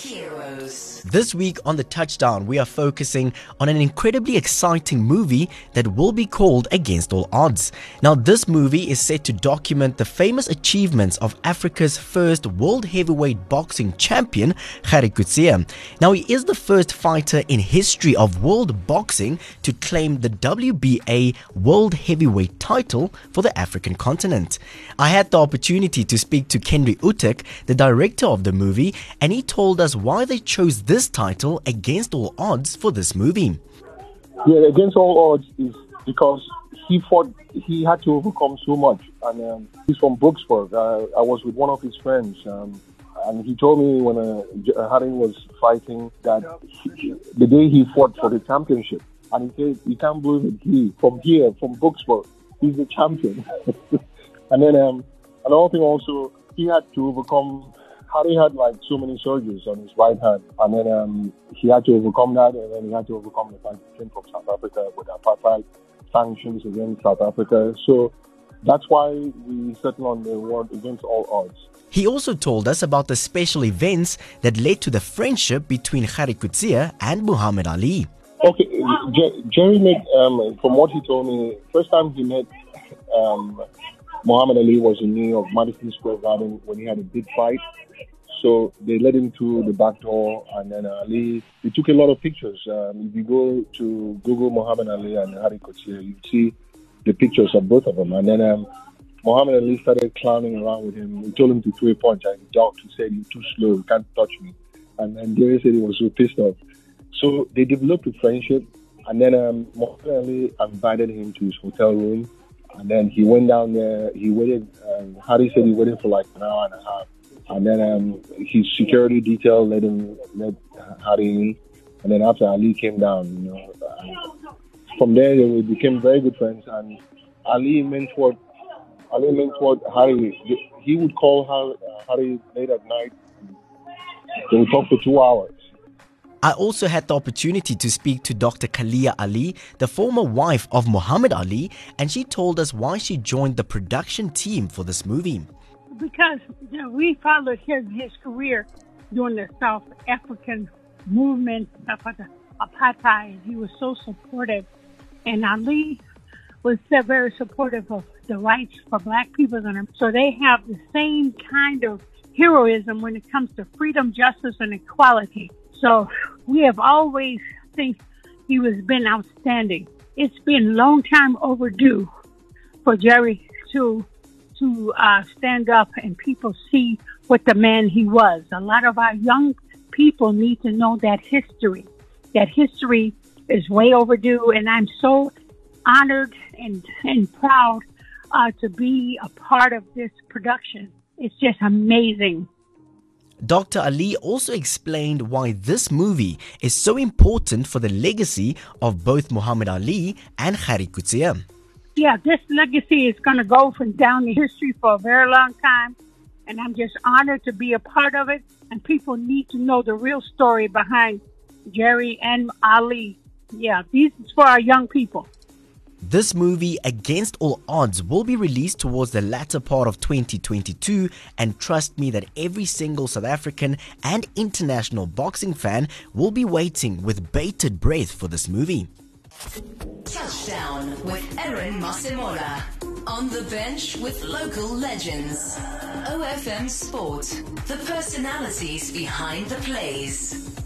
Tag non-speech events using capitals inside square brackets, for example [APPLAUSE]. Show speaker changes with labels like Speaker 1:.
Speaker 1: heroes.
Speaker 2: This week on The Touchdown, we are focusing on an incredibly exciting movie that will be called Against All Odds. Now, this movie is set to document the famous achievements of Africa's first world heavyweight boxing champion, Gerrie Coetzee. Now, he is the first fighter in history of world boxing to claim the WBA World Heavyweight title for the African continent. I had the opportunity to speak to Kenddrie Utuk, the director of the movie, and he told us why they chose this title against all odds for this movie.
Speaker 3: Yeah, against all odds is because he fought, he had to overcome so much. And um, he's from Boksburg. Uh, I was with one of his friends. Um, and he told me when uh, Gerrie was fighting that he, the day he fought for the championship, and he said, "You can't believe it. He from here, from Boksburg, he's the champion." [LAUGHS] and then um, another thing also, he had to overcome Gerrie had like so many surgeries on his right hand, and then um, he had to overcome that, and then he had to overcome the fact he came from South Africa with apartheid sanctions against South Africa. So that's why we settled on the word against all odds.
Speaker 2: He also told us about the special events that led to the friendship between Gerrie Coetzee and Muhammad Ali.
Speaker 3: Okay, Gerrie met, um, from what he told me, first time he met um, Muhammad Ali was in New York, Madison Square Garden, when he had a big fight. So they led him to the back door, and then Ali. They took a lot of pictures. Um, if you go to Google Muhammad Ali and Gerrie Coetzee, you see the pictures of both of them. And then um, Muhammad Ali started clowning around with him. He told him to throw a punch, and he ducked. He said, "You're too slow. You can't touch me." And then Gerrie said he was so pissed off. So they developed a friendship, and then um, Muhammad Ali invited him to his hotel room, and then he went down there. He waited. Um, Gerrie said he waited for like an hour and a half, and then um, his security detail let him let Gerrie in, and then after Ali came down, you know, from there they became very good friends, and Ali mentored. Ali mentored Gerrie. He would call Gerrie late at night. They would talk for two hours.
Speaker 2: I also had the opportunity to speak to Dr. Khalilah Ali, the former wife of Muhammad Ali, and she told us why she joined the production team for this movie.
Speaker 4: Because you know, we followed his, his career during the South African movement apartheid. He was so supportive, and Ali was very supportive of the rights for black people. In So they have the same kind of heroism when it comes to freedom, justice, and equality. So we have always think he was been outstanding. It's been long time overdue for Gerrie to to uh, stand up and people see what the man he was. A lot of our young people need to know that history. That history is way overdue, and I'm so honored and and proud uh, to be a part of this production. It's just amazing.
Speaker 2: Dr. Ali also explained why this movie is so important for the legacy of both Muhammad Ali and Gerrie Coetzee.
Speaker 4: Yeah, this legacy is going to go from down in history for a very long time, and I'm just honored to be a part of it. And people need to know the real story behind Gerrie and Ali. Yeah, this is for our young people.
Speaker 2: This movie, Against All Odds, will be released towards the latter part of 2022, and trust me that every single South African and international boxing fan will be waiting with bated breath for this movie.
Speaker 1: Touchdown with Erin Masemola. On the bench with local legends. OFM Sport. The personalities behind the plays.